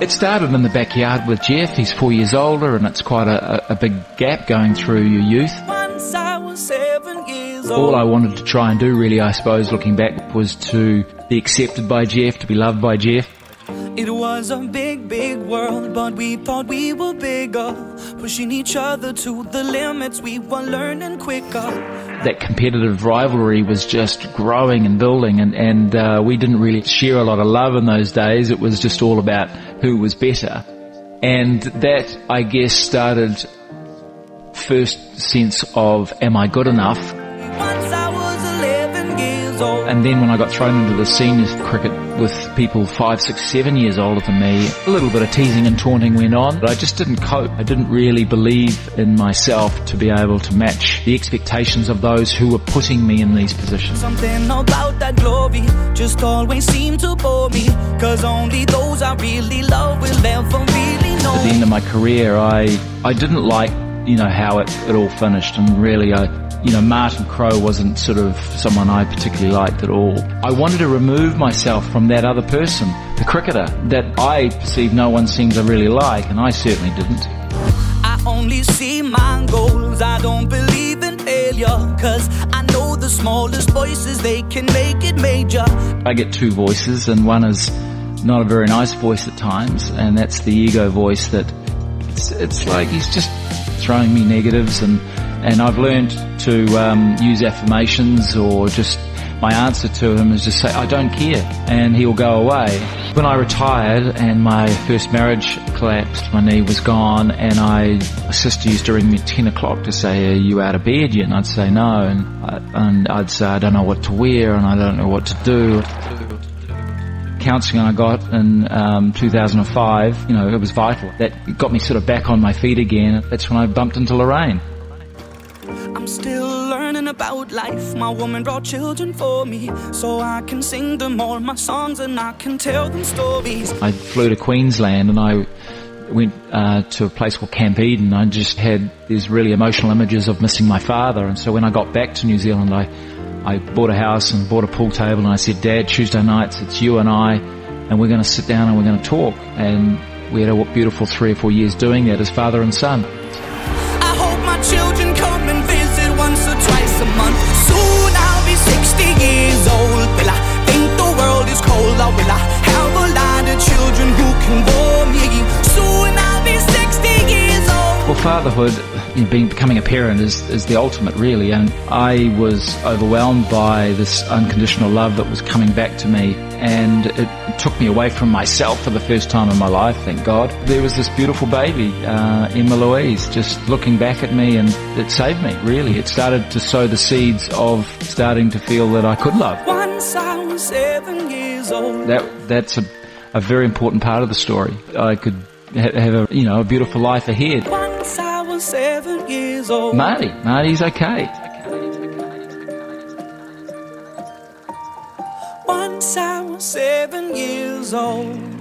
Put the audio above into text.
It started in the backyard with Jeff. He's four years older, and it's quite a, a big gap going through your youth. Once I was seven years All. I wanted to try and do, really, I suppose, looking back, was to be accepted by Jeff, to be loved by Jeff. It was a big, big world, but we thought we were bigger. Pushing each other to the limits, we were learning quicker. That competitive rivalry was just growing and building, and, and uh, we didn't really share a lot of love in those days. It was just all about who was better. And that, I guess, started first sense of, am I good enough? Once I was 11 years old. And then when I got thrown into the seniors cricket with people five, six, seven years older than me, a little bit of teasing and taunting went on, but I just didn't cope. I didn't really believe in myself to be able to match the expectations of those who were putting me in these positions. Something about that glory just always seemed to bore me. Cause only those I really love will ever really know. At the end of my career, I, I didn't like, you know, how it, it all finished and really I, you know, Martin Crowe wasn't sort of someone I particularly liked at all. I wanted to remove myself from that other person, the cricketer, that I perceive no one seemed to really like, and I certainly didn't. I only see my goals. I don't believe in failure. Cause I know the smallest voices, they can make it major. I get two voices, and one is not a very nice voice at times, and that's the ego voice that it's, it's like he's just throwing me negatives, and, and I've learned to um, use affirmations or just my answer to him is just say, I don't care, and he'll go away. When I retired and my first marriage collapsed, my knee was gone, and I, my sister used to ring me at 10 o'clock to say, are you out of bed yet? And I'd say no, and, I, and I'd say, I don't know what to wear, and I don't know what to do counselling I got in um, 2005, you know, it was vital. That got me sort of back on my feet again. That's when I bumped into Lorraine. I'm still learning about life. My woman brought children for me. So I can sing them all my songs and I can tell them stories. I flew to Queensland and I went uh, to a place called Camp Eden. I just had these really emotional images of missing my father. And so when I got back to New Zealand, I, I bought a house and bought a pool table and I said, Dad, Tuesday nights, it's you and I, and we're going to sit down and we're going to talk. And we had a beautiful three or four years doing that as father and son. Fatherhood, you know, being becoming a parent is, is the ultimate, really. And I was overwhelmed by this unconditional love that was coming back to me, and it, it took me away from myself for the first time in my life. Thank God. There was this beautiful baby, uh, Emma Louise, just looking back at me, and it saved me. Really, it started to sow the seeds of starting to feel that I could love. Once I was seven years old. That that's a, a very important part of the story. I could have a you know a beautiful life ahead. Marty, Marty's okay. Once I was seven years old.